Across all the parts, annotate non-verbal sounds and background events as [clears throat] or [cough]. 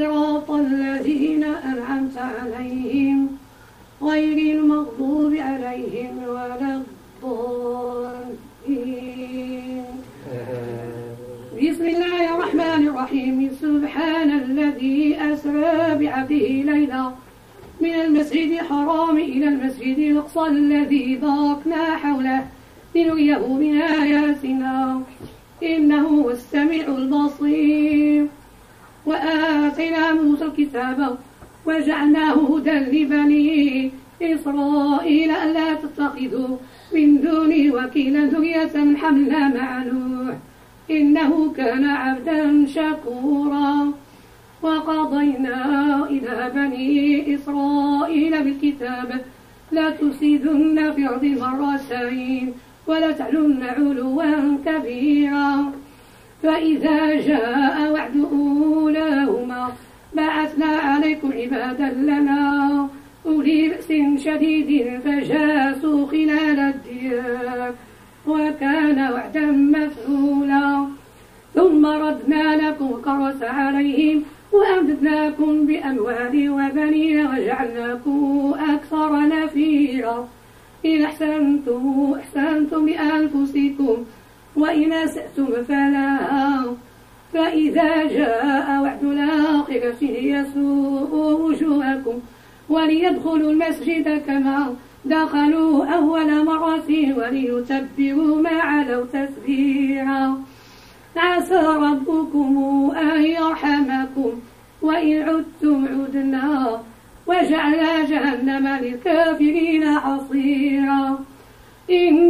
صراط الذين أنعمت عليهم غير المغضوب عليهم ولا الضالين. بسم الله الرحمن الرحيم. سبحان الذي أسرى بعبده ليلا من المسجد الحرام إلى المسجد الأقصى الذي باركنا حوله لنريه من آياتنا إنه هو السميع البصير. وآتينا موسى الكتاب وجعلناه هدى لبني إسرائيل ألا تتخذوا من دوني وكيلا ذرية حملنا مع نوح. إنه كان عبدا شكورا. وقضينا إلى بني إسرائيل بالكتاب. لا تفسدن في الأرض مرتين ولا تعلن علوا كبيرا. فإذا جاء وعد أولاهما بعثنا عليكم عبادا لنا. أولي بأس شديد فجاسوا خلال الديار وكان وعدا مفعولا. ثم ردنا لكم كرس عليهم وأمددناكم بأموال وبنين وجعلناكم أكثر نفيرا. إن أحسنتم أحسنتم لأنفسكم. وإن أسأتم فلا فإذا جاء وعد الآخرة ليسوءوا وجوهكم. وليدخلوا المسجد كما دخلوا أول مرة وليتبروا ما علوا تتبيرا عسى ربكم أن يرحمكم. وإن عدتم عدنا وجعل جهنم للكافرين حصيرا إن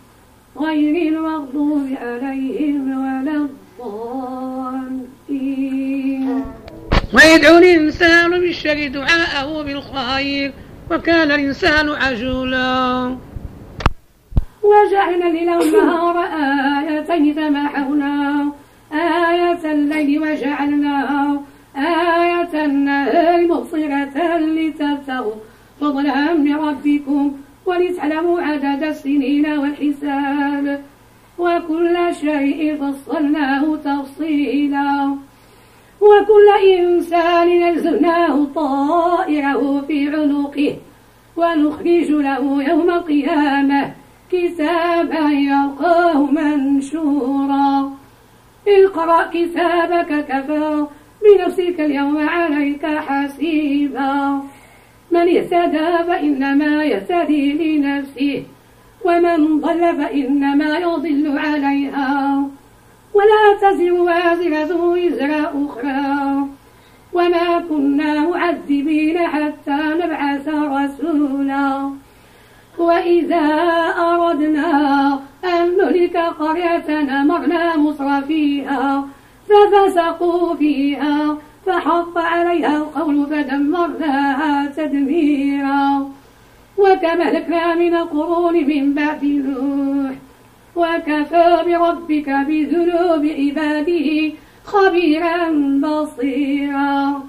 غير المغضوب عليهم ولا الضالين. ويدعو الإنسان بالشر دعاءه بالخير وكان الإنسان عجولا. وجعلنا الليل والنهار آيتين تمحونا آية الليل وجعلنا آية النهار مبصرة لتبتغوا فضلا من ربكم. ولتعلموا عدد السنين والحساب وكل شيء فصلناه تفصيلا وكل إنسان ألزمناه طائره في عنقه ونخرج له يوم القيامة كتابا يلقاه منشورا. اقرأ كتابك كفى بنفسك اليوم عليك حسيبا. من اهتدى فإنما يهتدي لنفسه ومن ضل فإنما يضل عليها. ولا تزر وازرة وزر أخرى. وما كنا معذبين حتى نبعث رسولا. وإذا أردنا أن نهلك قرية أمرنا مصر فيها ففسقوا فيها. فحق عليها القول فدمرناها تدميرا وكما هلكنا من القرون من بعد نوح وكفى بربك بذنوب عباده خبيرا بصيرا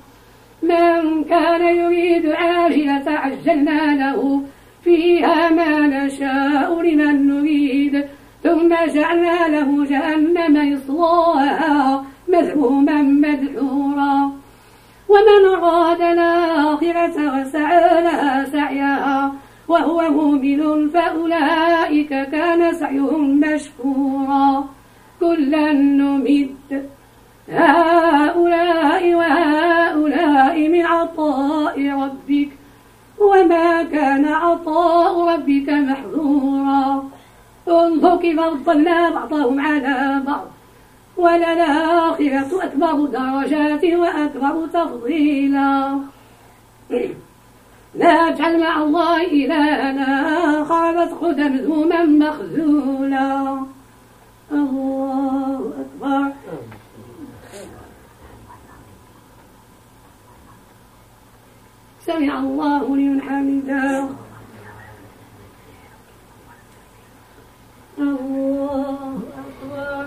من كان يريد عاجلة عجلنا له فيها ما نشاء لمن نريد ثم جعلنا له جهنم يصلاها مذموما مدحورا ومن أراد الآخرة وسعى لها سعيها وهو مؤمن فأولئك كان سعيهم مشكورا. كلا نمد هؤلاء وهؤلاء من عطاء ربك. وما كان عطاء ربك محظورا. انظر كيف فضلنا بعضهم على بعض. وللآخرة أكبر درجات وأكبر تفضيلا. لا تجعل مع الله إلهنا خابت قدم ذوما مخذولا. الله أكبر. سمع الله لمن حمده. الله أكبر.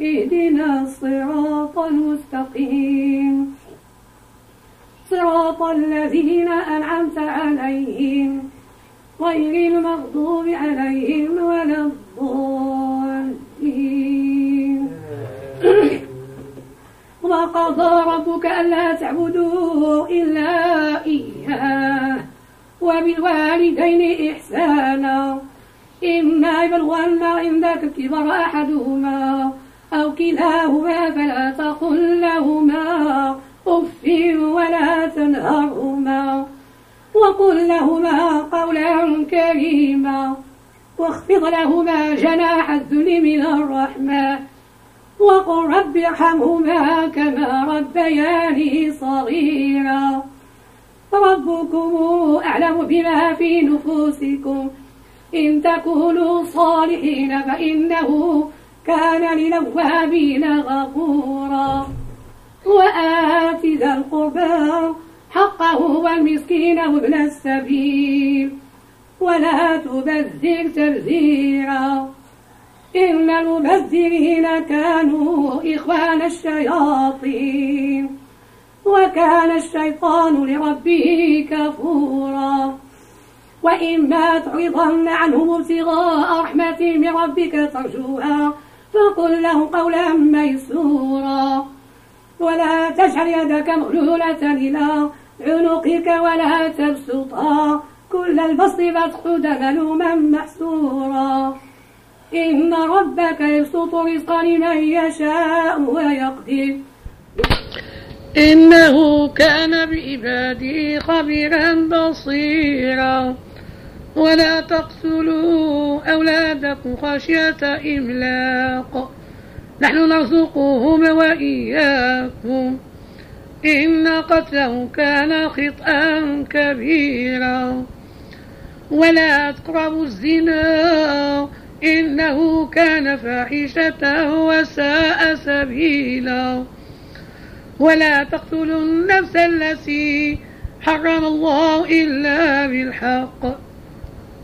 اهدنا الصراط المستقيم. صراط الذين أنعمت عليهم غير المغضوب عليهم ولا الضالين. وقضى ربك ألا تعبدوا إلا إياه وبالوالدين إحسانا. إما يبلغن عندك الكبر أحدهما أو كلاهما فلا تقل لهما أف ولا تنهرهما وقل لهما قولا كريما واخفض لهما جناح الذل من الرحمة وقل رب ارحمهما كما ربياني صغيرا ربكم أعلم بما في نفوسكم إن تكونوا صالحين فإنه كان للوابين غفورا. وآت ذا القربى حقه والمسكين وابن السبيل. ولا تبذر تبذيرا. إن المبذرين كانوا إخوان الشياطين. وكان الشيطان لربه كفورا. وإما تعرضن عنهم ابتغاء رحمة من ربك ترجوها فقل له قولا ميسورا. ولا تجعل يدك مغلولة إلى عنقك ولا تبسطها كل البسط فتقعد ملوما محسورا إن ربك يبسط رزق لمن يشاء ويقدر. إنه كان بعباده خبيرا بصيرا. ولا تقتلوا أولادكم خشية إملاق. نحن نرزقهم وإياكم. إن قتله كان خطأ كبيرا. ولا تقربوا الزنا. إنه كان فاحشة وساء سبيلا. ولا تقتلوا النفس التي حرم الله إلا بالحق.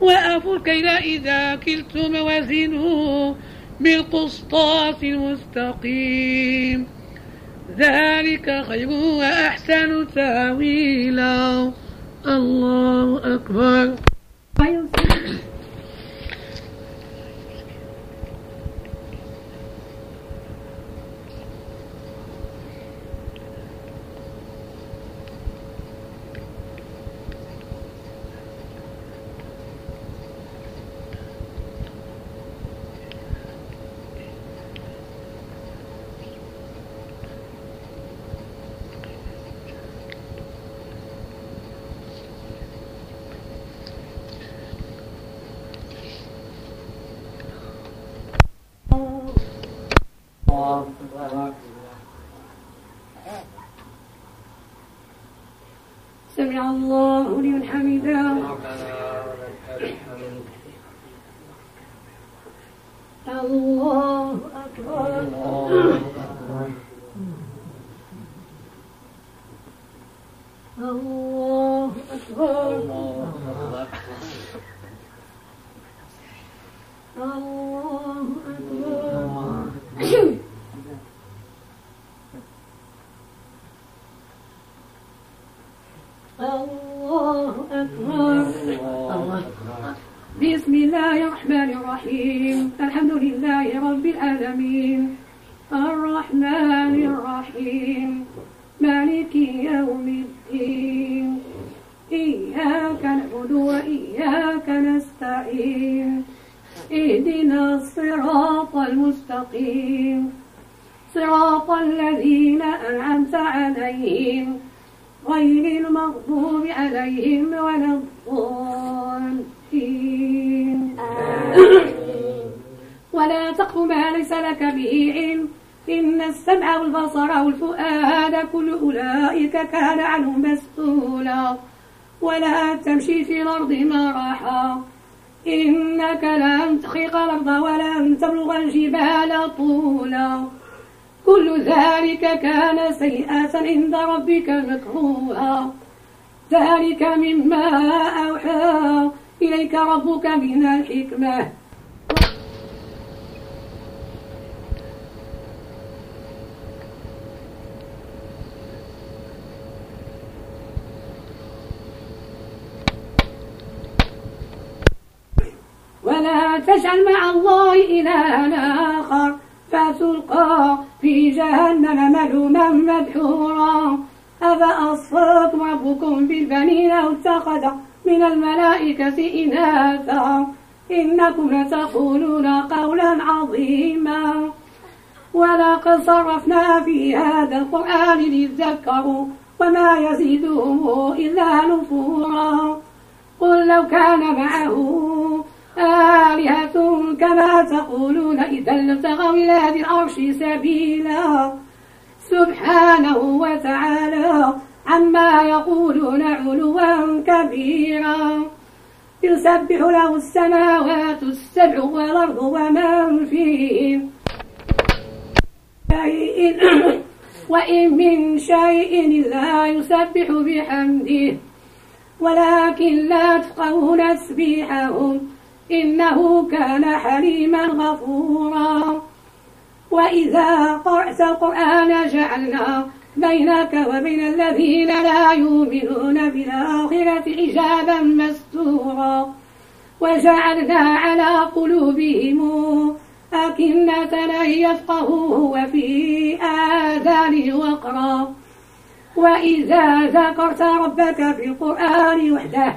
وأوفوا الكيل إذا كلتم وزنوا بالقسطاس المستقيم. ذلك خير وأحسن تأويلا. الله أكبر. ما ليس لك به علم إن السمع والبصر والفؤاد كل أولئك كان عنه مسؤولا. ولا تمشي في الأرض مرحا إنك لن تخيق الأرض ولن تبلغ الجبال طولا. كل ذلك كان سيئة عند ربك مكروها. ذلك مما أوحى إليك ربك من الحكمة ولا تجعل مع الله إلها آخر. فتلقى في جهنم ملوما مدحورا. أفأصفاكم ربكم بالبنين واتخذ من الملائكة إناثا؟ إنكم لتقولون قولا عظيما. ولقد صرفنا في هذا القرآن للذكروا وما يزيدهم إلا نفورا. قل لو كان معه آلهة كما تقولون إذا لابتغوا إلى ذي العرش سبيلا. سبحانه وتعالى عما يقولون علوا كبيرا. يسبح له السماوات السبع والأرض ومن فيهن وإن من شيء لا يسبح بحمده. ولكن لا تفقهون تسبيحهم. إنه كان حليما غفورا. وإذا قرأت القرآن جعلنا بينك وبين الذين لا يؤمنون بالآخرة حجابا مستورا. وجعلنا على قلوبهم أكنة أن يفقهوه وفي آذانه وقرا. وإذا ذكرت ربك في القرآن وحده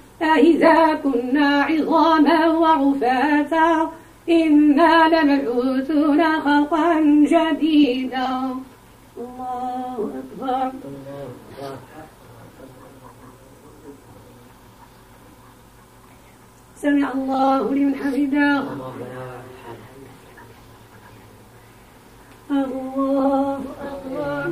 أإذا كنا عظاما ورفاتا إنا لمبعوثون خلقا جديدا. الله أكبر. سمع الله لمن حمده. الله أكبر.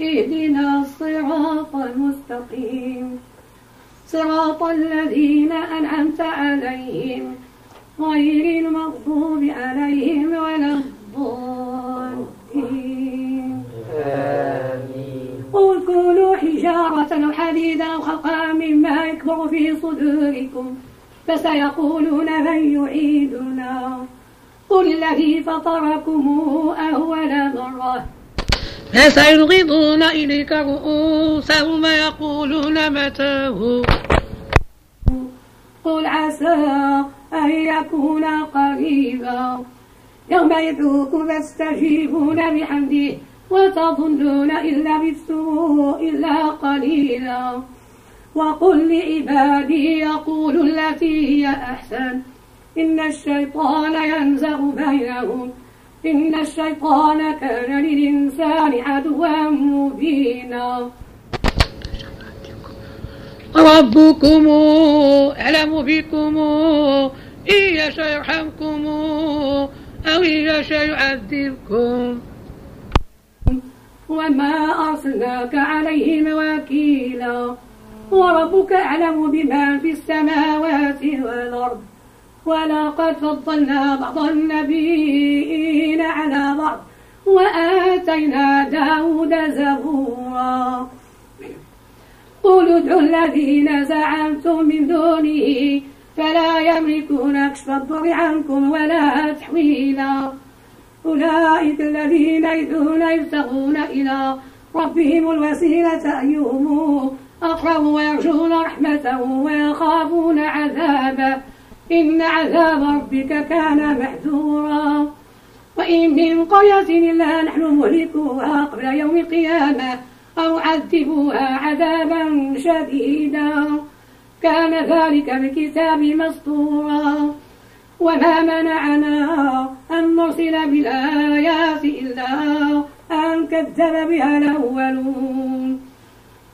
اهدنا الصراط المستقيم. صراط الذين أنعمت عليهم غير المغضوب عليهم ولا الضالين. قل كونوا حجارة أو حديدا أو خلقا مما يكبر في صدوركم؟ فسيقولون من يعيدنا. قل الذي فطركم أول مرة. فسينغضون إليك رؤوسهم ويقولون متاه؟ قل عسى أن يكون قريبا. يوم يدعوكم فاستجيبون بحمده وتظنون إن لبثتم إلا قليلا. وقل لعبادي يقول التي هي أحسن. إن الشيطان ينزغ بينهم. إن الشيطان كان للإنسان عدوا مبينا. ربكم أعلم بكم إن يشاء يرحمكم أو إن يشاء يعذبكم. وما أرسلناك عليهم وكيلا. وربك أعلم بما في السماوات والأرض. ولقد فضلنا بعض النبيين على بعض وآتينا داود زبورا. قل ادعوا الذين زعمتم من دونه فلا يملكون كشف الضر عنكم ولا تحويلا. أولئك الذين يدعون يبتغون إلى ربهم الوسيلة أيهم أقرب ويرجون رحمته ويخافون عذابه. إن عذاب ربك كان محذورا. وإن من قرية إلا نحن مهلكوها قبل يوم القيامة أو عذبوها عذابا شديدا. كان ذلك بالكتاب مسطورا. وما منعنا أن نرسل بالآيات إلا أن كذب بها الأولون.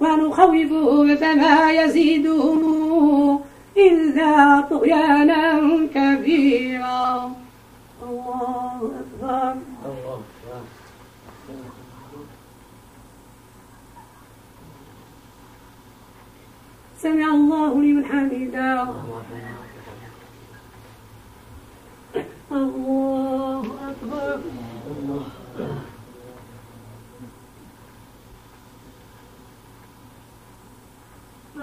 ونخوفهم فما يزيدهم إلا طغيانا كبيرا. الله أكبر. سمع الله لمن حمده. الله أكبر الله أكبر.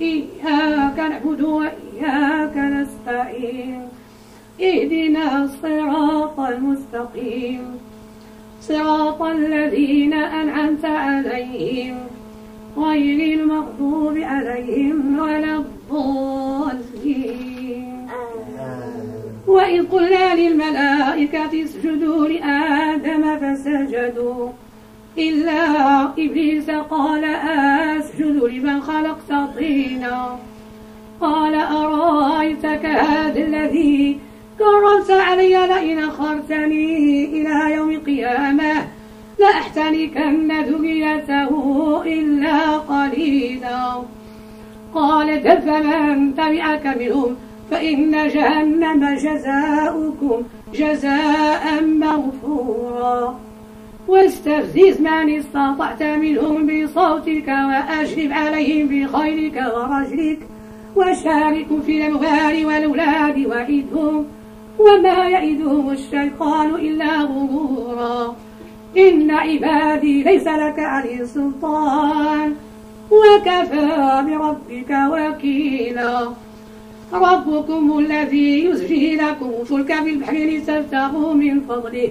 إياك نعبد وإياك نستعين اهدنا الصراط المستقيم. صراط الذين أنعمت عليهم. غير المغضوب عليهم ولا الضالين. وإذ قلنا للملائكة اسجدوا لآدم فسجدوا. إلا إبليس قال أسجد لمن خلقت طينا. قال أرأيتك هذا الذي كرمت علي لئن أخرتني إلى يوم القيامة لأحتنكن ذريته إلا قليلا. قال دب من تبعك منهم فإن جهنم جزاؤكم جزاء مغفورا. واستفزز من استطعت منهم بصوتك وأجلب عليهم بخيلك ورجلك وشاركوا في الأموال والأولاد وعدهم وما يعدهم الشيطان إلا غرورا. إن عبادي ليس لك عليه سلطان وكفى بربك وكيلا. ربكم الذي يزجي لكم فلك بالبحر لتبتغوا من فضله.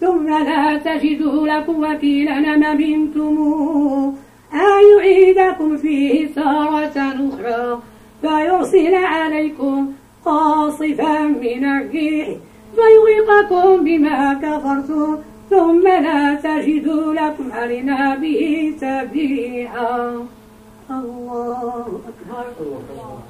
ثم لا تجدوا لكم وكيلا أمنتم أن يعيدكم فيه تارة أخرى فيرسل عليكم قاصفا من الريح فيغرقكم بما كفرتم. ثم لا تجدوا لكم علينا به تبيعا الله أكبر.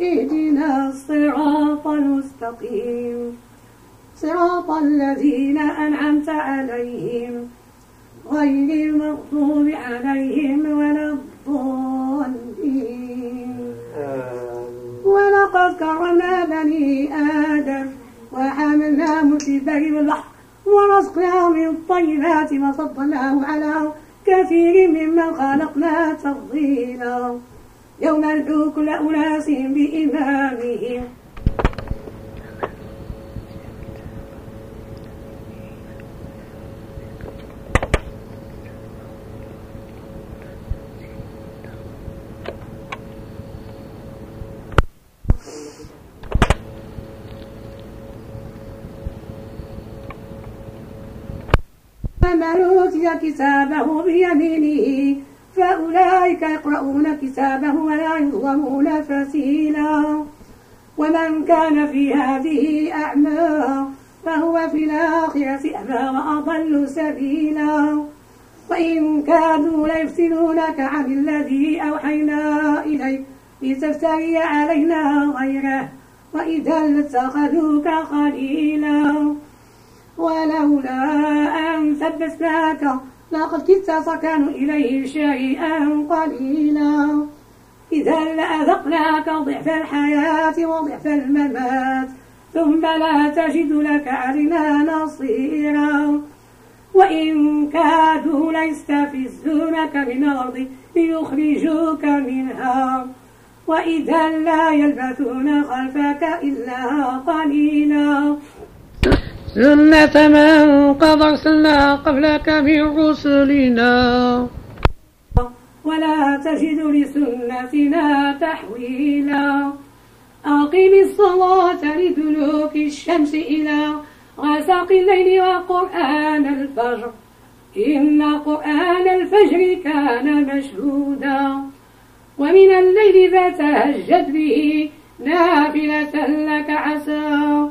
اهدنا الصراط المستقيم. صراط الذين أنعمت عليهم. غير المغضوب عليهم ولا الضالين. ولقد كرمنا بني آدم وحملناهم في البر والبحر ورزقناهم من الطيبات وفضلناهم على كثير ممن خلقنا تفضيلا. يوم ندعو كل أناس بإمامهم. فمن أوتي كتابه بيمينه فأولئك يقرؤون كتابه ولا يظلمون فتيلا ومن كان في هذه أعمى فهو في الآخرة أعمى وأضل سبيلا. وإن كادوا ليفتنونك عن الذي أوحينا إليك لتفتري علينا غيره وإذا لاتخذوك خليلا. ولولا أن ثبتناك لقد كدت تركن إليه شيئا قليلا. إذا لأذقناك ضعف الحياة وضعف الممات ثم لا تجد لك علينا نصيرا. وإن كادوا ليستفزونك من الأرض ليخرجوك منها. وإذا لا يلبثون خلفك إلا قليلا. سنة من قد أرسلنا قبلك من رسلنا ولا تجد لسنتنا تحويلا. أقم الصلاة لدلوك الشمس إلى غسق الليل وقرآن الفجر. إن قرآن الفجر كان مشهودا. ومن الليل فتهجد به نافلة لك عسى.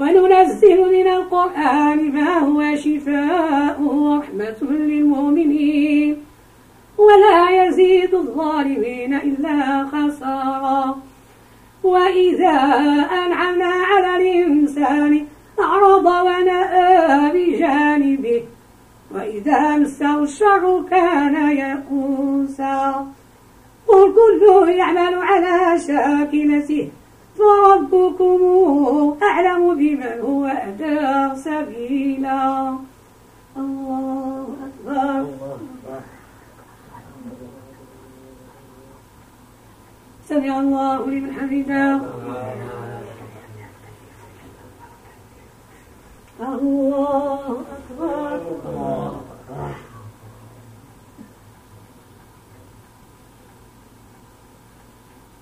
وننزل من القرآن ما هو شفاء ورحمة للمؤمنين. ولا يزيد الظالمين إلا خسارا. وإذا أنعمنا على الإنسان أعرض ونأى بجانبه. وإذا مسه الشر كان يئوسا. قل كل يعمل على شاكلته. فربكم أعلم بمن هو أدى سبيلا. الله أكبر. سمع الله لمن حمده. الله أكبر الله أكبر.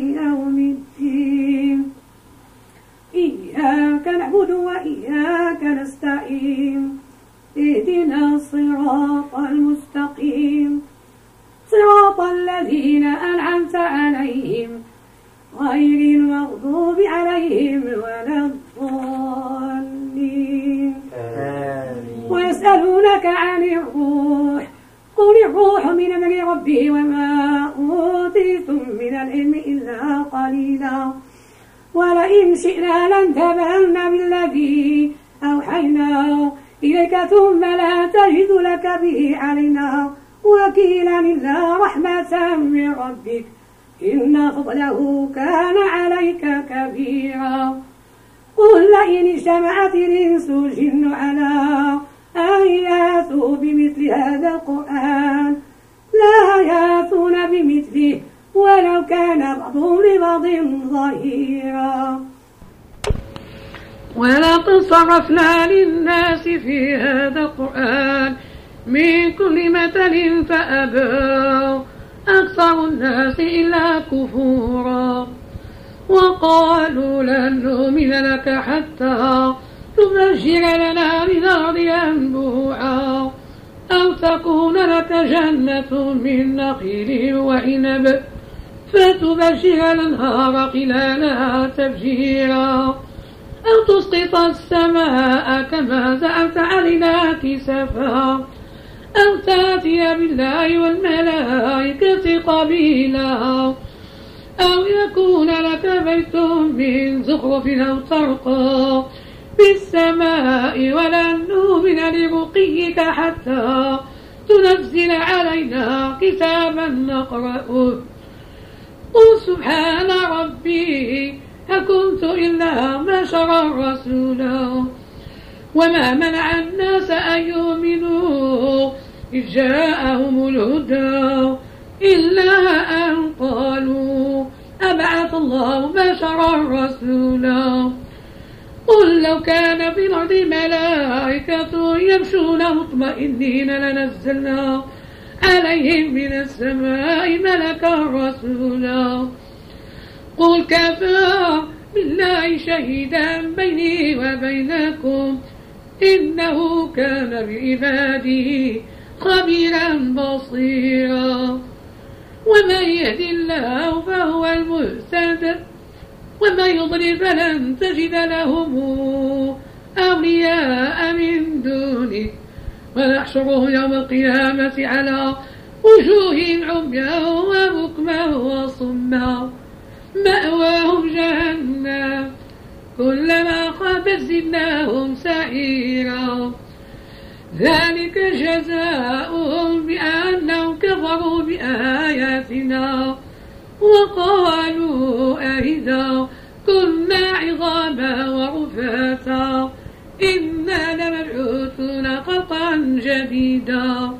يوم الدين. إياك نعبد وإياك نستعين. اهدنا الصراط المستقيم. صراط الذين أنعمت عليهم. غير المغضوب عليهم ولا الضالين. ويسألونك عن الروح. قل الروح من أمر ربي وما أوتيتم من العلم إلا قليلا. ولئن شئنا لانتبهن بالذي أوحينا إليك ثم لا تجد لك به علينا وكيلا إلا رحمة من ربك. إن فضله كان عليك كبيرا. قل لئن اجتمعت الإنس والجن على أن يأتوا بمثل هذا القرآن. لا يأتون بمثله ولو كان بعضهم لبعض ظهيرا. ولقد صرفنا للناس في هذا القرآن من كل مثل فأبى أكثر الناس إلا كفورا. وقالوا لن نؤمن لك حتى تفجر لنا من الأرض ينبوعا أو تكون لك جنة من نخيل وعنب؟ فتبشر الأنهار خلالها تبشيرا. أو تسقط السماء كما زعمت علينا كسفا أو تأتي بالله والملائكة قبيلا. أو يكون لك بيت من زخرف أو ترقى في السماء ولن نؤمن لرقيك حتى تنزل علينا كتابا نقرأه. قل سبحان ربي أكنت إلا بشرا رسولا. وما منع الناس أن يؤمنوا إذ جاءهم الهدى إلا أن قالوا أبعث الله بشرا رسولا. قل لو كان في الأرض ملائكة يمشون مطمئنين لنزلنا عليهم من السماء ملكا رسولا. قل كفى بالله شهيدا بيني وبينكم. إنه كان بعباده خبيرا بصيرا. ومن يهد الله فهو المهتد. ومن يضلل فلن تجد لهم أولياء من دونه. ونحشره يوم القيامة على وجوه عميا وبكما وصما. مأواهم جهنم كلما خابت زدناهم سعيرا. ذلك جزاؤهم بأنهم كفروا بآياتنا. وقالوا أئذا كنا عظاما ورفاتا إنا لمبعوثون خلقا جديدا.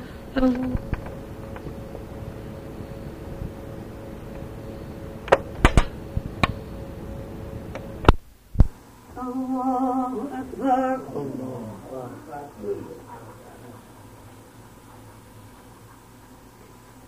الله أكبر.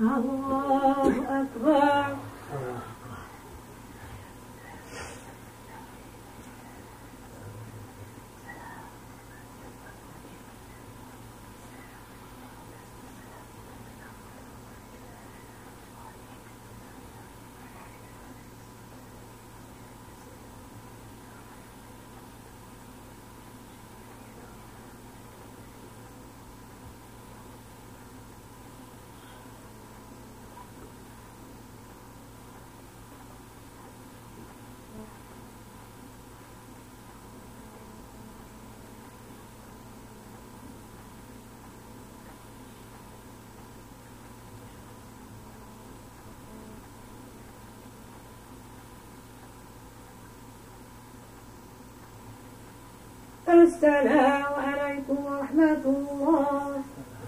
الله أكبر. السلام عليكم ورحمة الله.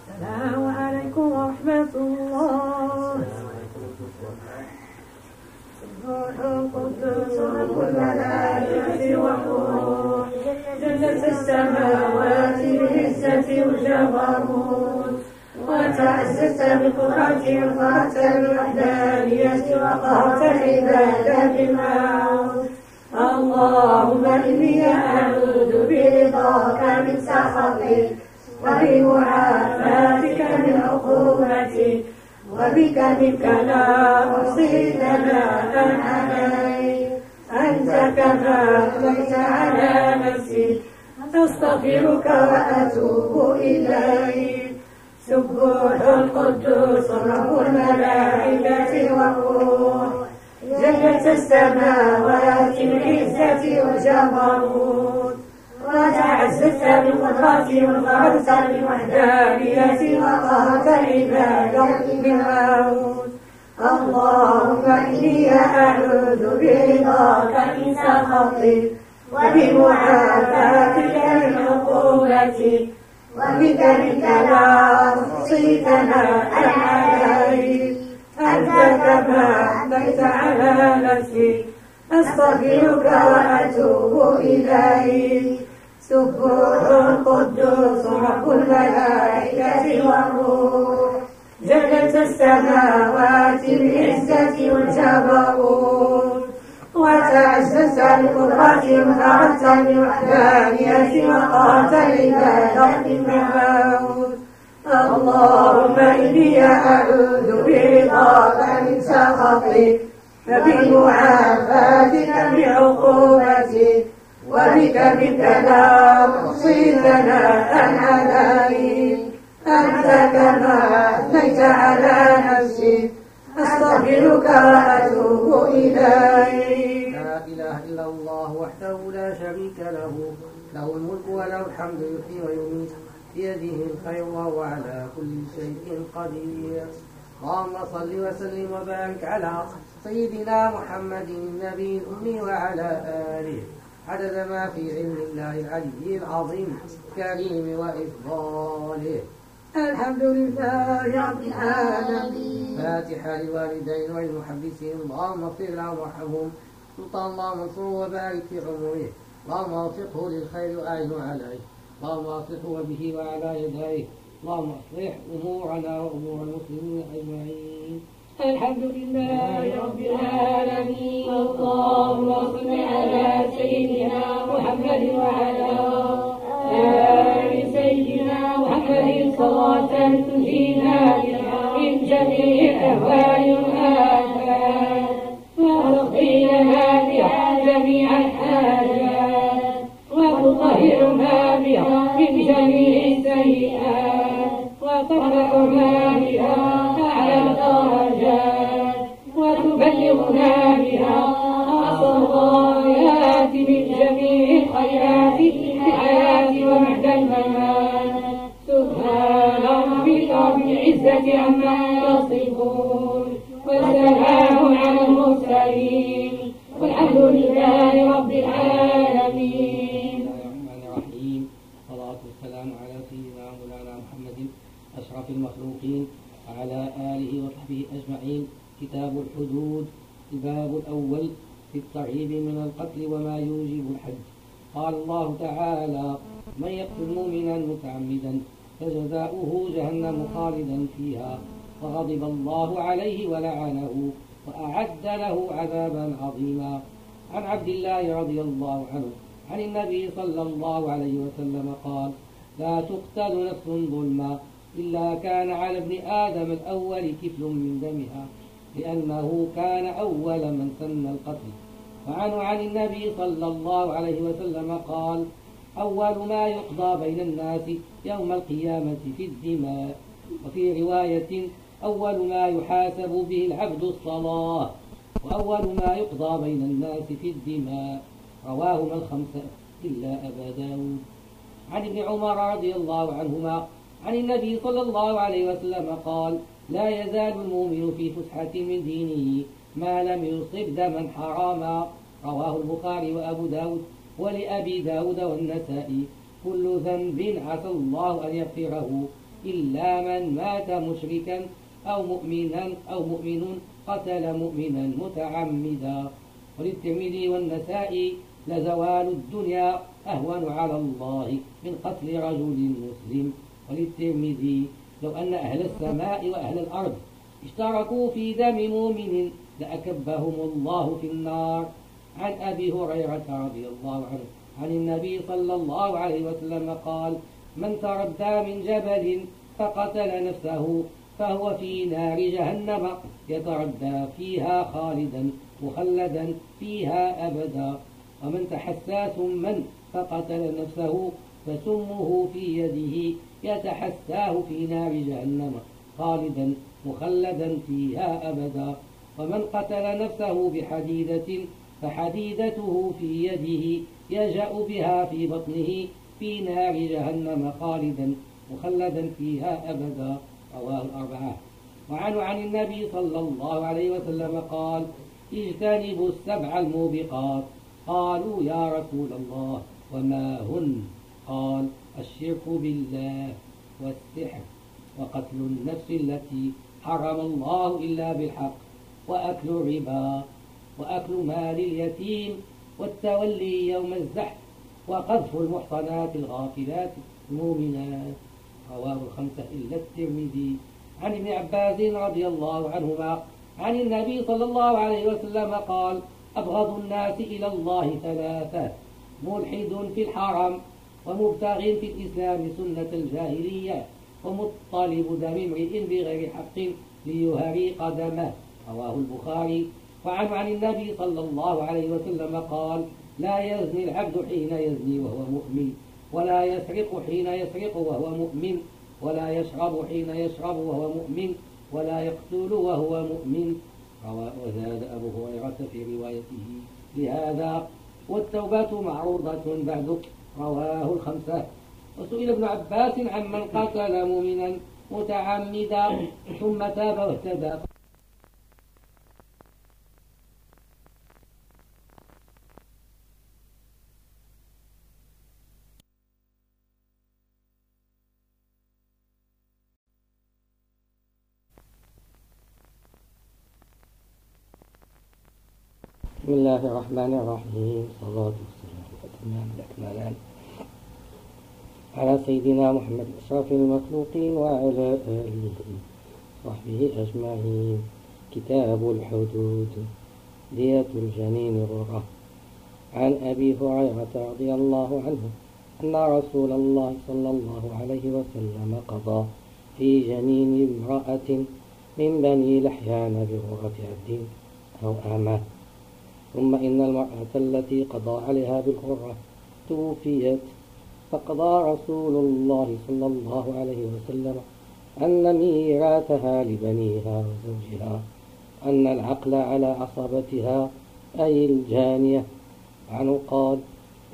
السلام عليكم ورحمة الله. روح القدس رب الملائكة والروح جنة السماوات بعزة وجبروت وتعزت بقدرة وقهت بالوحدانية وقهت العبادة بالموت. اللهم إني برضاك من سخطك وبمعافاتك من عقوبتك وبك منك لا أحصي ثناء عليك أنت كما أثنيت على نفسي أستغفرك وأتوب إليك سبوح القدوس رب الملائكة والروح جنة السماوات العزة والجبروت وتعززت بالقدرة والغرس بالوحدانية وقهرت العبادة بالموت. اللهم إني أعوذ برضاك من سخطك وبمعافاتك من عقوبتك وبك منك لا أحصي ثناء عليك أنت كما أثنيت على نفسي أستغفرك وأتوب إليك. سبوح القدوس رب الملائكة والروح. جلت السماوات بالعزة والجبروت. وتعزز القدرة وأردت بالوحدانية وقالت العبادة بالموت اللهم إني أعوذ برضاك من سخطك. فبمعافاتك من عقوبتك. وبك لا أحصي ثناء عليك أنت كما أثنيت على نفسك أستغفرك وأتوب إليك. لا إله إلا الله وحده لا شريك له له الملك وله الحمد يحيي ويميت بيده الخير وهو على كل شيء قدير. اللهم صل وسلم وبارك على سيدنا محمد النبي الأمي وعلى آله. عدد ما في علم الله العلي العظيم الكريم وإفضاله. الحمد لله رب العالمين. فاتحة للوالدين والمحدثين اللهم اغفر وارحمهم. سلطان اللهم انصره وبارك في عمره. اللهم وفقه للخير وأعن عليه. اللهم وفقه به وعلى يديه. اللهم أصلح أمورنا وأمور المسلمين أجمعين. الحمد لله رب العالمين. اللهم صل على سيدنا محمد وعلى آل سيدنا محمد. صلاة تنجينا بها من جميع الأهوال والآفات وتقضي لنا بها جميع الحاجات وتطهرنا بها من جميع السيئات. وترفعنا بها بها أقصى الغايات من جميع الخيرات في الحياة وبعد الممات سبحان ربك رب العزة عما يصفون والسلام على المرسلين والحمد لله رب العالمين والسلام على سيدنا مولانا محمد أشرف المخلوقين وعلى آله وصحبه أجمعين. كتاب الحدود. الباب الأول في الترهيب من القتل وما يوجب الحد قال الله تعالى من يقتل مؤمنا متعمدا فجزاؤه جهنم خالدا فيها. وغضب الله عليه ولعنه وأعد له عذابا عظيما. عن عبد الله رضي الله عنه عن النبي صلى الله عليه وسلم قال لا تقتل نفس ظلما إلا كان على ابن آدم الأول كفل من دمها. لأنه كان أول من سن القتل. وعنه عن النبي صلى الله عليه وسلم قال أول ما يقضى بين الناس يوم القيامة في الدماء. وفي رواية أول ما يحاسب به العبد الصلاة. وأول ما يقضى بين الناس في الدماء. رواهما الخمسة إلا أبا داود. عن ابن عمر رضي الله عنهما عن النبي صلى الله عليه وسلم قال لا يزال المؤمن في فسحة من دينه ما لم يصب دما حراما. رواه البخاري وأبو داود ولأبي داود والنسائي. كل ذنب عسى الله أن يغفره. إلا من مات مشركا أو مؤمنا أو مؤمن قتل مؤمنا متعمدا. وللترمذي والنسائي لزوال الدنيا أهون على الله من قتل رجل مسلم. وللترمذي لو أن أهل السماء وأهل الأرض اشتركوا في دم مؤمن لأكبهم الله في النار. عن أبي هريرة رضي الله عنه عن النبي صلى الله عليه وسلم قال من تردى من جبل فقتل نفسه فهو في نار جهنم يتردى فيها خالدا مخلدا فيها أبدا. ومن تحسى سما فقتل نفسه فسمه في يده يتحساه في نار جهنم خالدا مخلدا فيها أبدا. ومن قتل نفسه بحديدة فحديدته في يده يجأ بها في بطنه في نار جهنم خالدا مخلدا فيها أبدا. رواه الأربعة. وعنه عن النبي صلى الله عليه وسلم قال اجتنبوا السبع الموبقات. قالوا يا رسول الله وما هن؟ قال الشرك بالله والسحر وقتل النفس التي حرم الله إلا بالحق وأكل الربا وأكل مال اليتيم والتولي يوم الزحف وقذف المحصنات الغافلات المؤمنات. رواه الخمسة إلا الترمذي. عن ابن عباس رضي الله عنهما عن النبي صلى الله عليه وسلم قال أبغض الناس إلى الله ثلاثة ملحد في الحرم ومبتغ في الإسلام سنة الجاهلية ومطالب دم امرئ بغير حق ليهريق دمه رواه البخاري. وعن عن النبي صلى الله عليه وسلم قال لا يزني العبد حين يزني وهو مؤمن ولا يسرق حين يسرق وهو مؤمن ولا يشرب حين يشرب وهو مؤمن ولا يقتل وهو مؤمن. وزاد أبو هريرة في روايته. لهذا والتوبة معروضة بعد رواه الخمسة. وسئل ابن عباس عمن قتل مؤمنا متعمدا ثم تاب واهتدى. بسم الله الرحمن الرحيم. صلاة والسلام والأتمان الأكملان على سيدنا محمد أشرف المخلوقين وعلى آله وصحبه أجمعين. كتاب الحدود دية الجنين غرة عن أبي هريرة رضي الله عنه أن رسول الله صلى الله عليه وسلم قضى في جنين امرأة من بني لحيان بغرة عبد أو أمة. ثم إن المرأة التي قضى عليها بالغرة توفيت فقضى رسول الله صلى الله عليه وسلم أن ميراثها لبنيها وزوجها أن العقل على عصبتها أي الجانية. عنه قال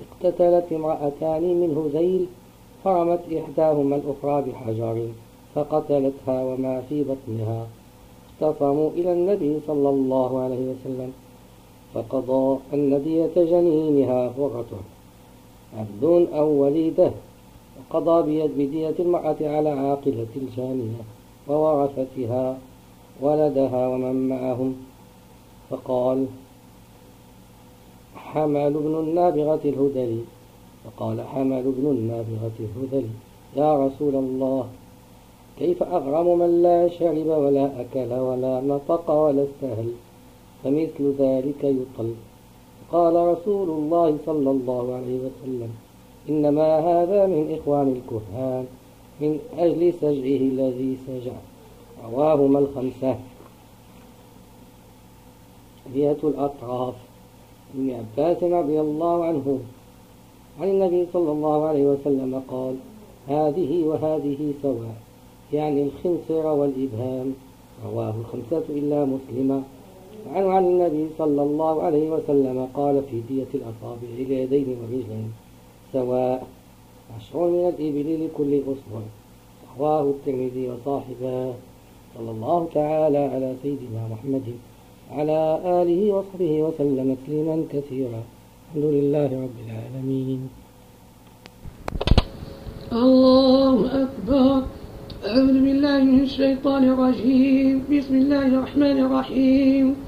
اقتتلت امرأتان من هزيل فرمت إحداهما الأخرى بحجر فقتلتها وما في بطنها. اختصموا إلى النبي صلى الله عليه وسلم فقضى أن دية جنينها فرته عبد أو وليدة وقضى بيد بدية المرأة على عاقلة الجانية وورثتها ولدها ومن معهم. فقال حمل بن النابغة الهدلي فقال حمل بن النابغة الهدلي يا رسول الله كيف أغرم من لا شرب ولا أكل ولا نطق ولا استهل؟ فمثل ذلك يطل. قال رسول الله صلى الله عليه وسلم إنما هذا من إخوان الكهان من أجل سجعه الذي سجع. رواهما الخمسة. بيئة الأطراف. ابن عباس رضي الله عنه عن النبي صلى الله عليه وسلم قال هذه وهذه سواء يعني الخنصر والإبهام. رواه الخمسة إلا مسلما عنه عن النبي صلى الله عليه وسلم قال في دية الأصابع اليدين والرجلين سواء عشر من الإبل لكل أصبع رواه الترمذي وصاحبه صلى الله تعالى على سيدنا محمد على آله وصحبه وسلم تسليما كثيرا. الحمد لله رب العالمين. الله أكبر. أعوذ بالله من الشيطان الرجيم. بسم الله الرحمن الرحيم.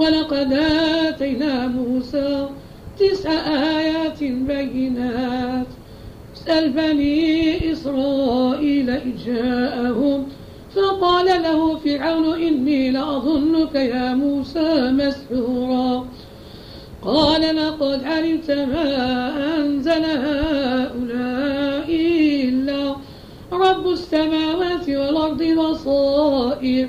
ولقد آتينا موسى تسع آيات بينات. اسأل بني إسرائيل إذ جاءهم. فقال له فرعون إني لأظنك يا موسى مسحورا. قال لقد علمت ما أنزل هؤلاء إلا رب السماوات والأرض بصائر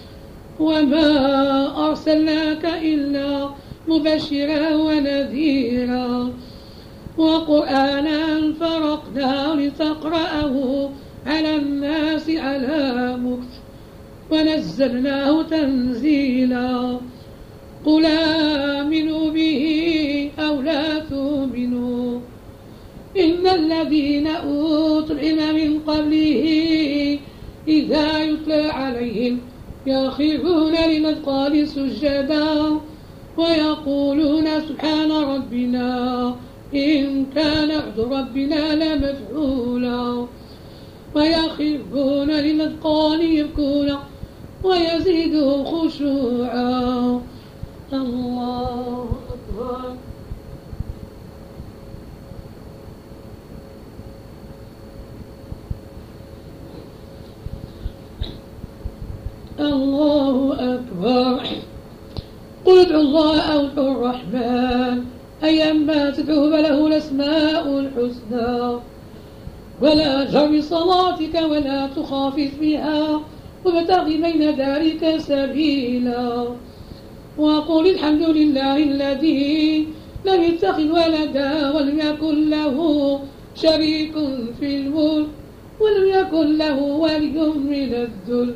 وما أرسلناك إلا مبشرا ونذيرا. وقرآنا فرقناه لتقرأه على الناس على مكث ونزلناه تنزيلا. قل آمنوا به أو لا تؤمنوا. إن الذين أوتوا العلم من قبله إذا يتلى عليهم يخرون للأذقان سجدا ويقولون سبحان ربنا إن كان عبد ربنا لمفعولا. ويخرون للأذقان يبكون ويزيدهم خشوعا. الله أكبر الله أكبر قل ادعوا الله أو ادعوا الرحمن أيما تدعو فله الأسماء الحسنى ولا جر صلاتك ولا تخافت بها وابتغ بين ذلك سبيلا وقل الحمد لله الذي لم يتخذ ولدا ولم يكن له شريك في الملك ولم يكن له ولي من الذل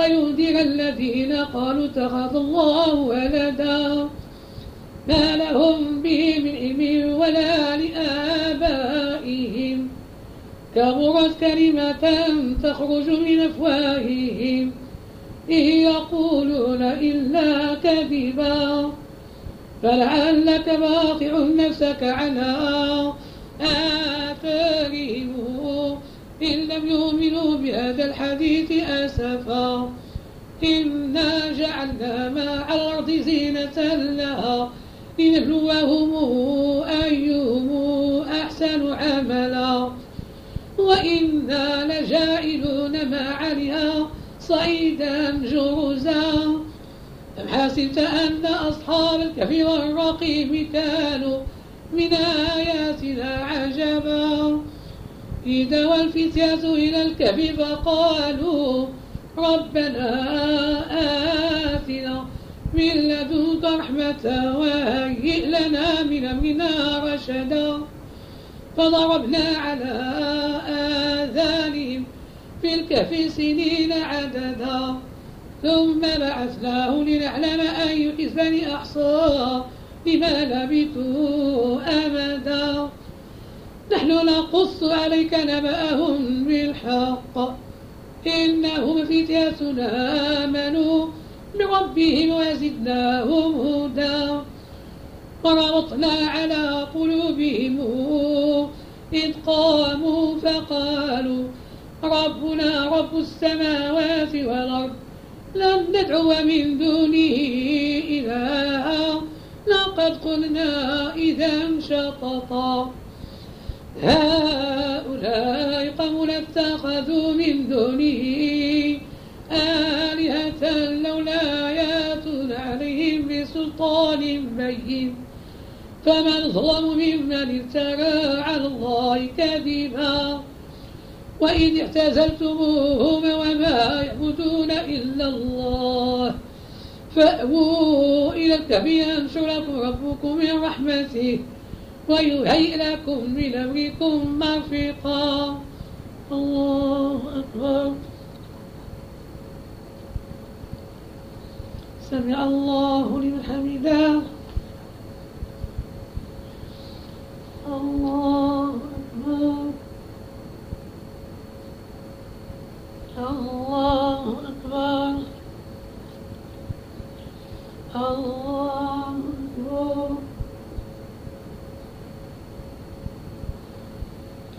وينذر الذين قالوا اتخذ الله ولدا. ما لهم به من علم ولا لآبائهم. كبرت كلمة تخرج من أفواههم. إن يقولون إلا كذبا. فلعلك باقع نفسك على آثارهم. إن لم يؤمنوا بهذا الحديث أسفا. إنا جعلنا ما على الأرض زينة لها. لنبلوهم أيهم أحسن عملا. وإنا لجائلون ما عليها صعيدا جرزا. أم حسبت أن أصحاب الكهف والرقيم كانوا من آياتنا عجبا. إذا والفتية إلى الكهف فقالوا ربنا آتنا من لدنك رحمة وهيئ لنا من أمرنا رشدا. فضربنا على آذانهم في الكهف سنين عددا. ثم بعثناه لنعلم أي حزب أحصى بما لبثوا أمدا نحن نقص عليك نبأهم بالحق. إنهم فتية آمنوا بربهم وزدناهم هدى وربطنا على قلوبهم إذ قاموا فقالوا ربنا رب السماوات والأرض لن ندعو من دونه إلها. لقد قلنا إذا شططا. هؤلاء قوم اتخذوا من دونه آلهة لولا ياتون عليهم بسلطان بين. فمن ظلم ممن افترى على الله كذبا. وإذ اعتزلتموهم وما يعبدون إلا الله. فأووا إلى الكهف ينشر لكم ربكم من رحمته. ويهيئ لكم من أمركم مرفقا الله أكبر. سمع الله لمن حمده. الله أكبر. الله أكبر. الله أكبر.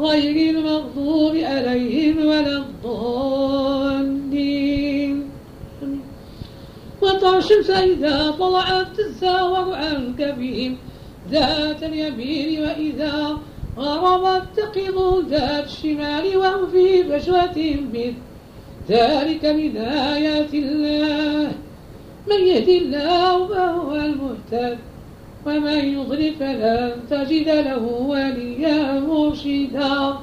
غير المغضوب عليهم ولا الضالين. وترى الشمس إذا طلعت تزاور عن كبير ذات اليمين وإذا غربت تقض ذات الشمال وهم في فجوة منه ذلك من آيات الله. من يهدي الله فهو المهتد. ومن يضلل فلن تجد له وليا مرشدا.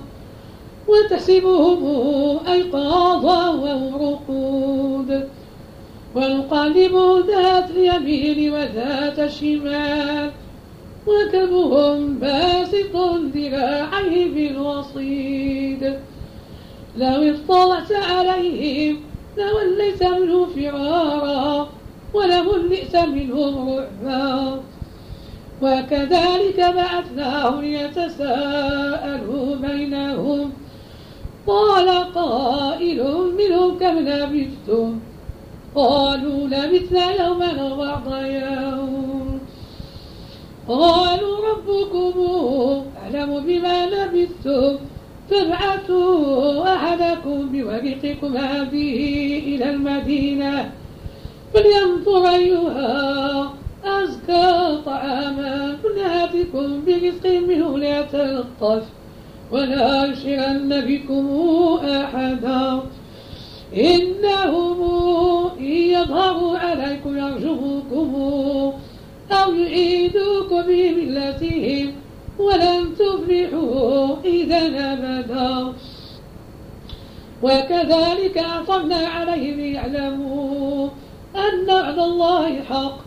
وتحسبهم أيقاظا وهم رقود ونقلب ذات اليمين وذات الشمال. وكلبهم باسط ذراعيه بالوصيد لو اطلعت عليهم لوليت منه فرارا ولملئت منهم رعبا. وكذلك بعثناهم ليتساءلوا بينهم. قال قائل منهم كم لبثتم؟ قالوا لبثنا يوما بعض يوم. قالوا ربكم أعلم بما لبثتم. فابعثوا أحدكم بورقكم هذه إلى المدينة فلينظر أيها أزكى طعاما فليأتكم برزق منه ليتلطف ولا يشعرن بكم أحدا إنهم إن يظهروا عليكم يرجموكم أو يعيدوكم بملتهم ولن تفلحوا إذا أبدا. وكذلك أعطرنا عليهم ليعلموا أن وعد الله حق.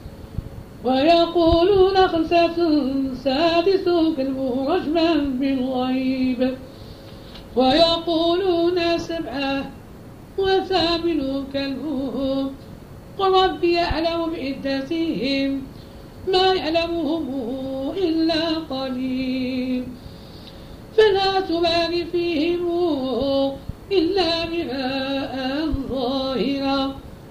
ويقولون خمسة سادس كلبه رجما بالغيب ويقولون سبعة وثامن كلبهم قل ربي أعلم بعدتهم ما يعلمهم إلا قليل. فلا تبال فيهم إلا مراء ظاهرا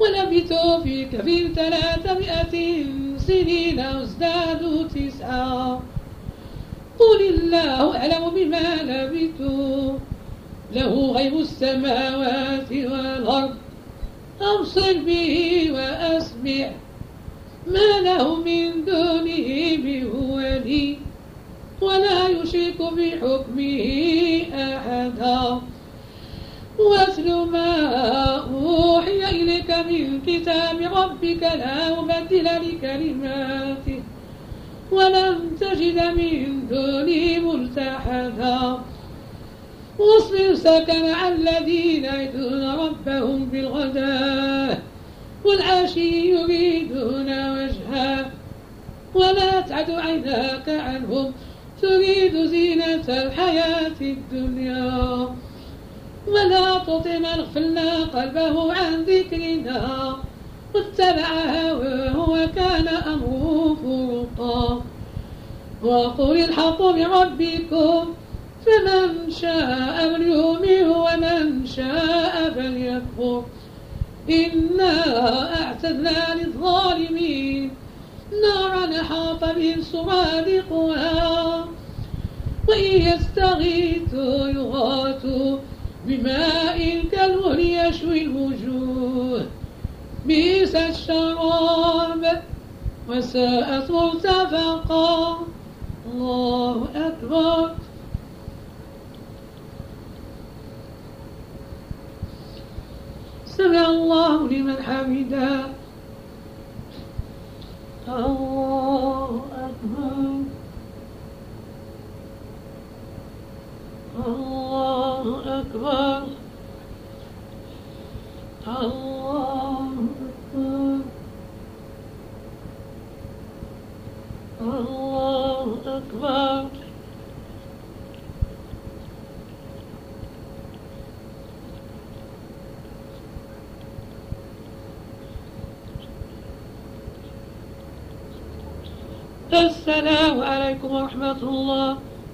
ولبثوا في كفير ثلاثمائة سنين وازدادوا تسعا قل الله أعلم بما لبثوا له غيب السماوات والأرض. أبصر به وأسمع. ما له من دونه بولي. ولا يشرك بحكمه أحدا. واتل ما أوحي إليك من كتاب ربك لا مبدل لكلماته ولن تجد من دونه ملتحدا. واصبر سكن مع الذين يدعون ربهم بالغداء والعشي يريدون وجهه. ولا تعد عيناك عنهم تريد زينة الحياة الدنيا. ولا تطع من غفلنا قلبه عن ذكرنا واتبع هواه وكان أمره فرطا. وقل الحق من ربكم فمن شاء فليؤمن ومن شاء فليكفر. إنا أعتدنا للظالمين نارا أحاط بهم سرادقها وإن يستغيثوا يغاثوا بماء كالمهل يشوي الوجوه. بئس الشراب وساءت مرتفقا. الله أكبر. سمع الله لمن حمده. الله أكبر. الله أكبر. الله أكبر. الله أكبر. السلام عليكم ورحمة الله.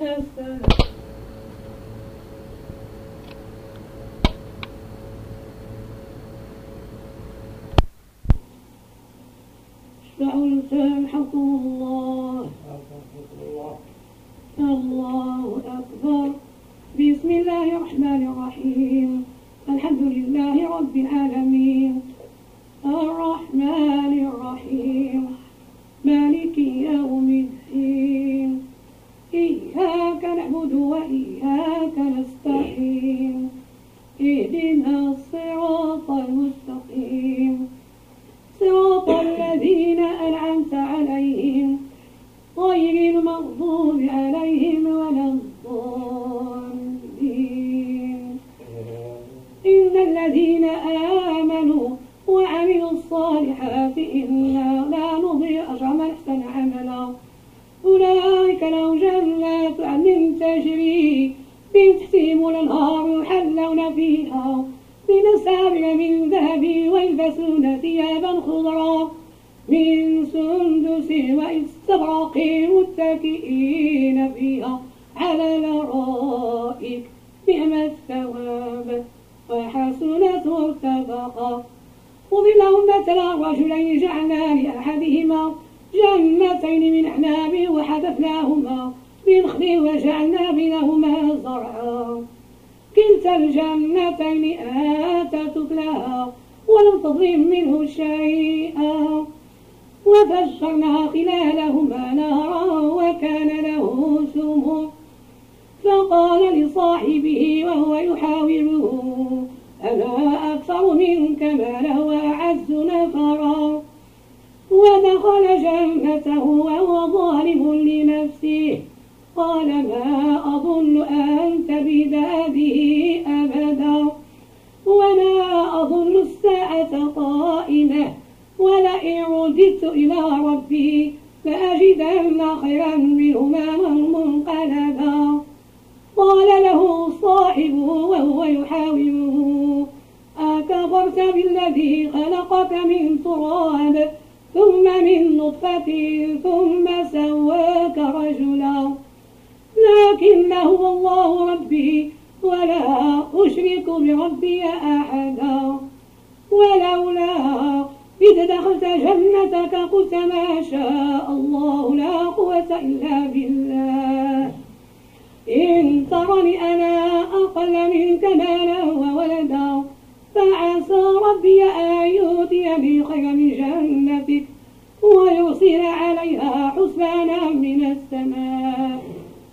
الله الله أكبر بسم الله الرحمن الرحيم. الحمد لله رب العالمين. الرحمن الرحيم.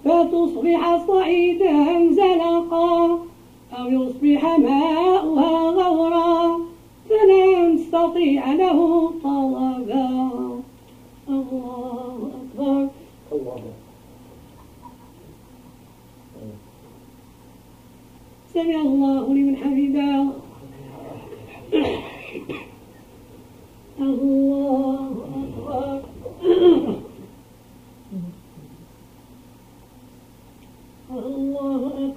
فتصبح صعيدا زلقا أو يصبح ماؤها غورا. فلا نستطيع له طلبا. الله أكبر. الله. سمع الله لمن حمده. الله أكبر الله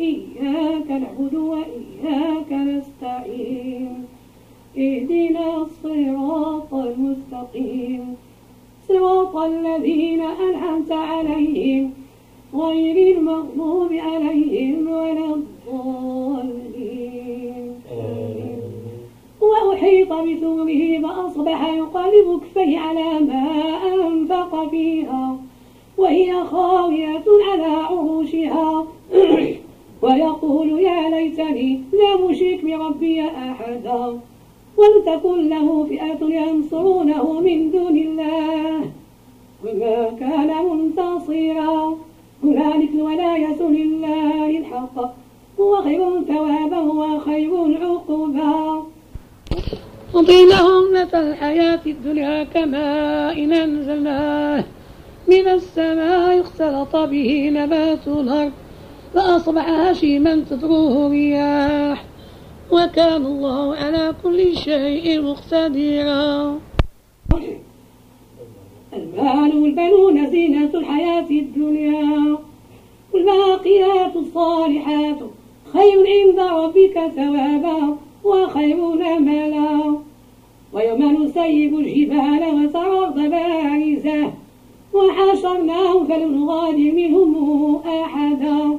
إياك نعبد وإياك نستعين. اهدنا الصراط المستقيم. صراط الذين أنعمت عليهم. غير المغضوب عليهم ولا الضالين. وأحيط بثوره فأصبح يقلب كفيه على ما أنفق فيها. وهي خاوية على عروشها. [clears throat] ويقول يا ليتني لا مشرك بربي أحدا ولتكن له فئة ينصرونه من دون الله. وما كان منتصرا. هنالك الولاية لله الحق. هو خير ثوابا وخير عقبا. وقيلهم مثل الحياة الدنيا كماء إن أنزلناه. من السماء اختلط به نبات الأرض. فأصبح هشيما تدروه رياح. وكان الله على كل شيء مقتدرا. المال والبنون زينة الحياة الدنيا. والباقيات الصالحات خير عند ربك ثوابا وخير نملا ويوم نسيب الجبال وترى الأرض بارزة. وحشرناهم فلم نغادر منهم أحدا.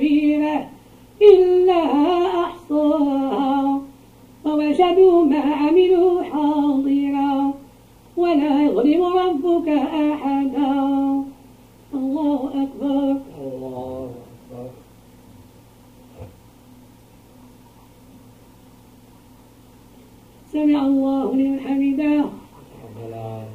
كبيرة إلا أحصاها ووجدوا ما عملوا حاضرا. ولا يظلم ربك أحدا. الله أكبر. الله أكبر سمع الله لمن حمده. الله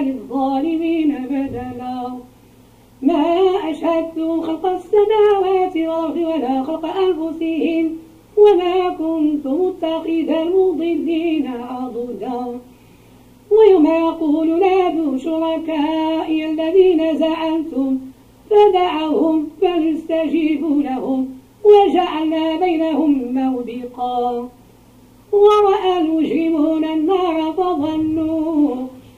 للظالمين بدلا. ما أشهدت خلق السماوات والأرض ولا خلق أنفسهم وما كنت متخذ المضلين عضدا. ويوم يقول نادوا شركائي الذين زعمتم فدعوهم فليستجيبوا لهم وجعلنا بينهم موبقا. ورأى المجرمون النار فظنوا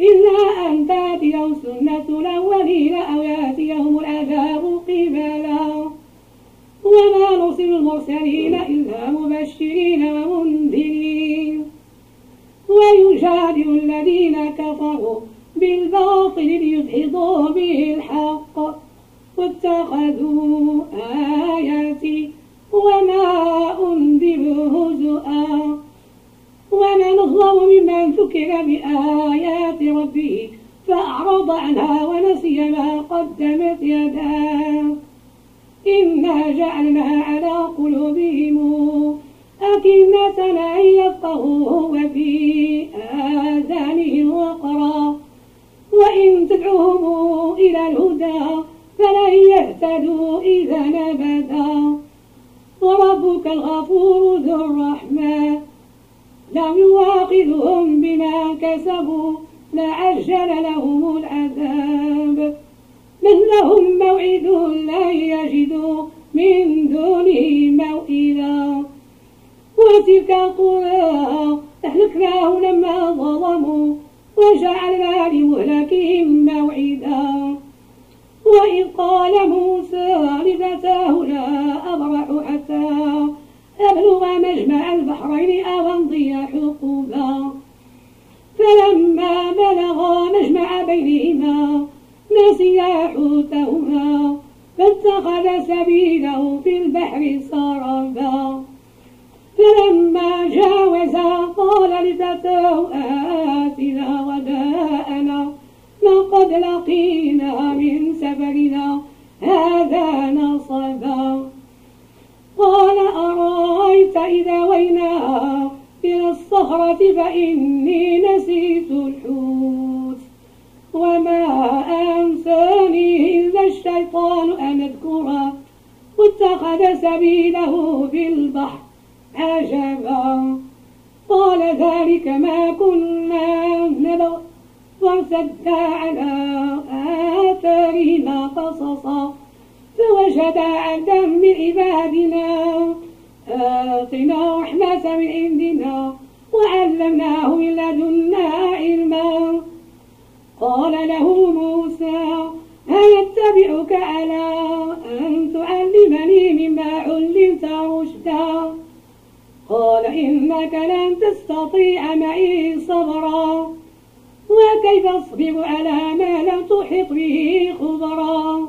إلا أن تأتيهم سنة الأولين أو يأتيهم العذاب قبلا وما نرسل المرسلين إلا مبشرين ومنذرين. ويجادل الذين كفروا بالباطل ليدحضوا به الحق. واتخذوا آياتي وما أنذروا هزؤا ومن أظلم ممن ذكر بآيات ربه فأعرض عنها ونسي ما قدمت يداه. إنا جعلنا على قلوبهم أكنة أن يفقهوه وفي آذانهم وقرا. وإن تدعوهم إلى الهدى فلن يهتدوا إذا أبدا وربك الغفور ذو الرحمة. لم يواخذهم بما كسبوا لعجل لهم العذاب. من لهم موعد لن يجدوا من دونه موئلا. وتلك القرى أهلكناه لما ظلموا وجعلنا لمهلكهم موعدا. وإذ قال موسى لفتاه لا أبرح حتى أبلغ مجمع البحرين أو أمضي حقوبا. فلما بلغا مجمع بينهما نسيا حوتهما فاتخذ سبيله في البحر سربا. فلما جاوزا قال لفتاه آتنا غداءنا لقد لقينا من سفرنا هذا نصبا. قال أرأيت إذا وينا إلى الصخر السكرة فإني نسيت الحوت وما أنساني إلا الشيطان أن أذكره واتخذ سبيله في البحر عجبا قال ذلك ما كنا نبغ وارتدا على آثارهما قصصا فوجدا عبدا من عبادنا آتنا رحمة من عندنا وعلمناه من لدنا علما. قال له موسى هل اتبعك على أن تعلمني مما علمت رشدا؟ قال إنك لن تستطيع معي صبرا وكيف أصبر على ما لم تحط به خبرا؟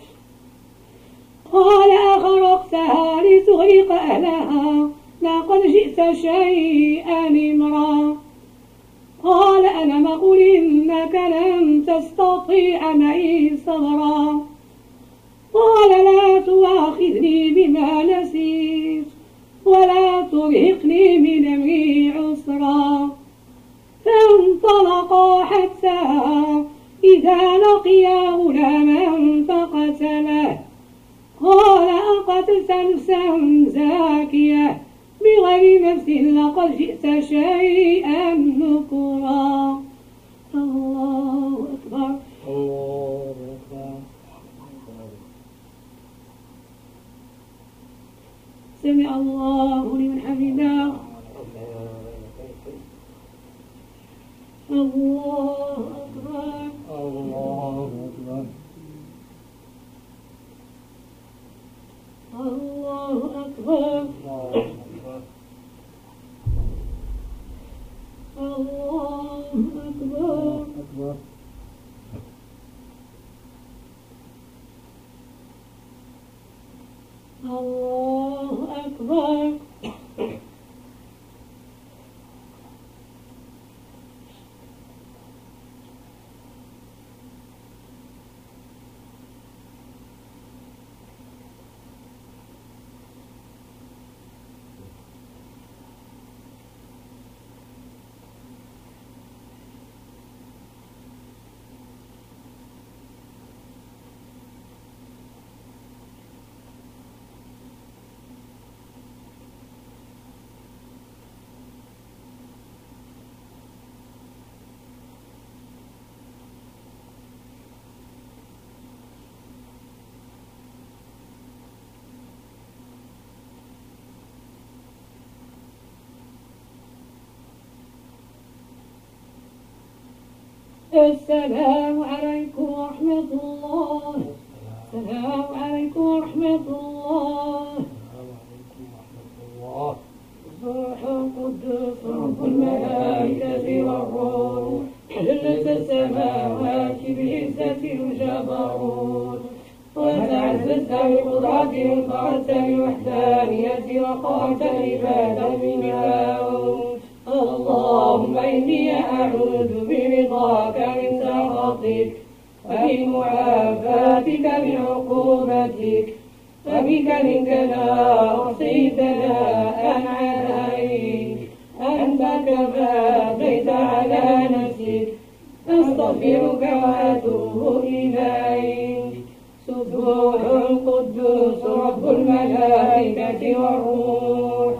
قال أخرقتها لتغرق أهلها. لقد جئت شيئا إمرا قال ألم أقل إنك لن تستطيع معي صبرا. قال لا تؤاخذني بما نسيت ولا ترهقني من أمري عسرا. فانطلقا حتى إذا لقيا غلاما فقتله قال أقتلت نفسا زاكية؟ بغير نفس لقد جئت شيئا نكرا. الله أكبر. الله أكبر سمع الله لمن حمده. الله أكبر الله أكبر الله أكبر الله الله أكبر أكبر الله أكبر السلام عليكم ورحمة الله. السلام عليكم ورحمة الله. روح القدس رب الملائكة والروح. حلت السماوات بعزة الجبروت. وتعززت بقدرة وانفردت بوحدانية وقامت العباد بالموت اللهم إني أعوذ برضاك من سخطك وبمعافاتك من عقوبتك منك لا أحصي ثناء عليك. أنت كما بيت على نفسك أستغفرك وأتوب إليك. سبوح القدوس رب الملائكة والروح.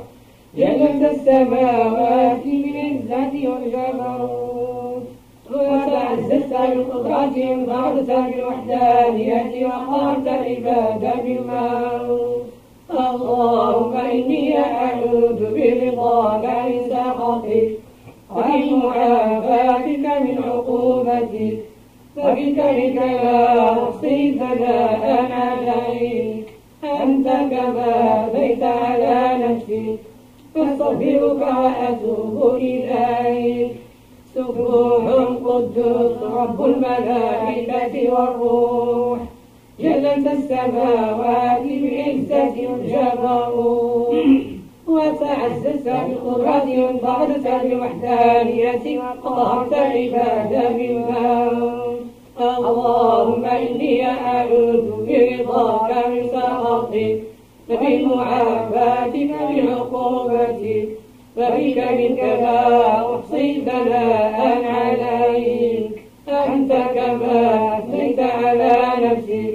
جلت السماوات بالعزة والجبروت. وتعززت بالقدرة وانفردت بالوحدانية وقهرت العباد بالموت اللهم إني أعوذ برضاك من سخطك وبمعافاتك من عقوبتك وبكرك لا أحصي ثناء عليك أنت كما بيت على نفسك أستغفرك وأتوب إليك. سبوح قدوس رب الملائكة والروح. جلت السماوات بعزة الجبروت وتعززت بالقدرة وانضغطت بالوحدانية وقهرت العباد بالموت اللهم إني أعوذ برضاك من سخطك وبمعافاتك من فبك منك لا أحصي ثناء عليك. أنت كما أثنيت على نفسك.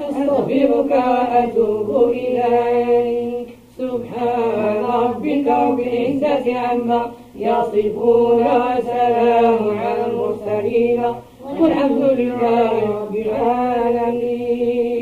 أستغفرك وأتوب إليك. سبحان ربك رب العزة عما يصفون وسلام على المرسلين. والحمد لله رب العالمين.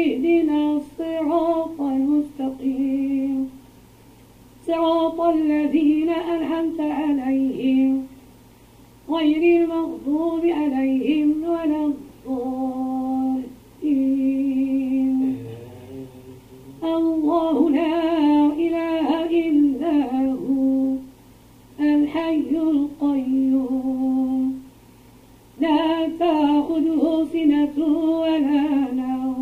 اهدنا الصراط المستقيم. صراط الذين أنعمت عليهم غير المغضوب عليهم ولا الضالين. الله لا إله إلا هو الحي القيوم. لا تأخذه سنة ولا نوم.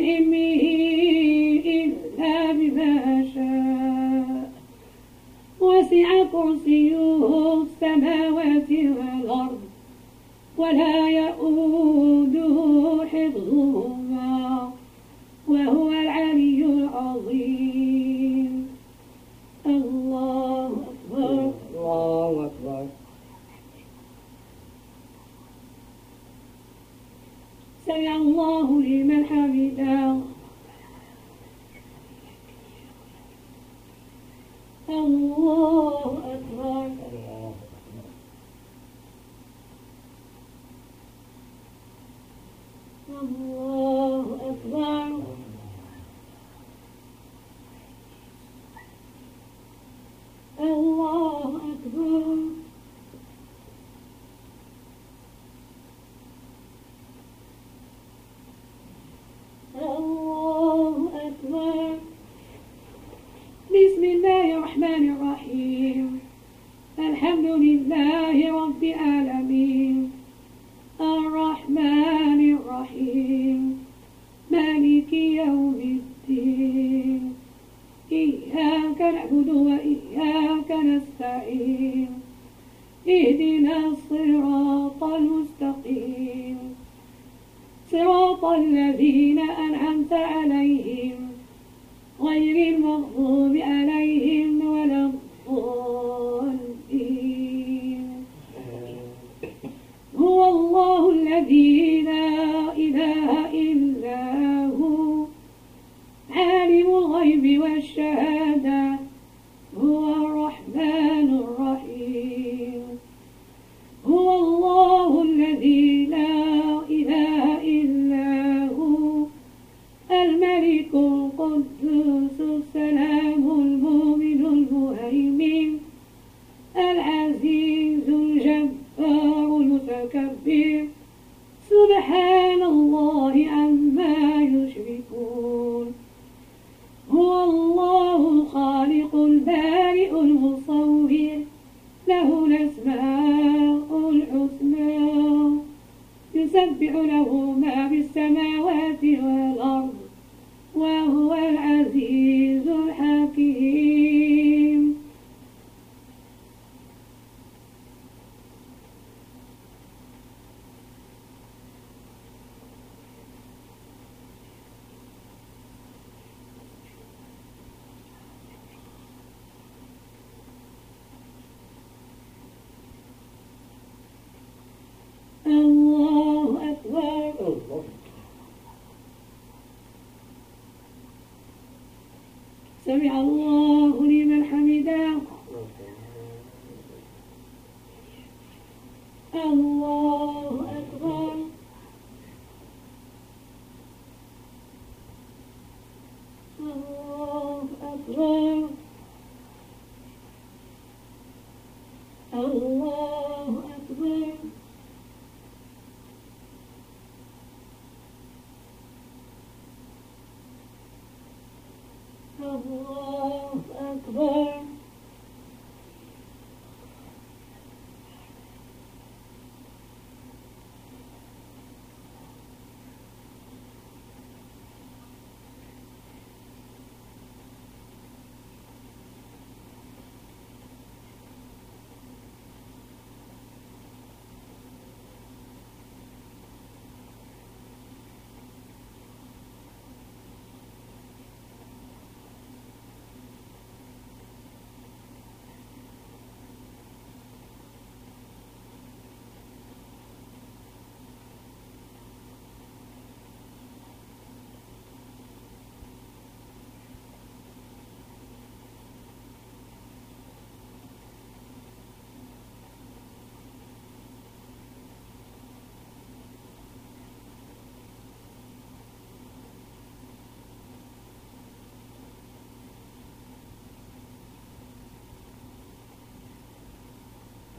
وسع كرسيه السماوات والأرض ولا يؤوده حفظهما وهو العلي العظيم. الله أكبر. الله أكبر. سمع الله لمن حمده. الله أكبر سمع الله لمن حمده الله أكبر الله أكبر الله أكبر الله أكبر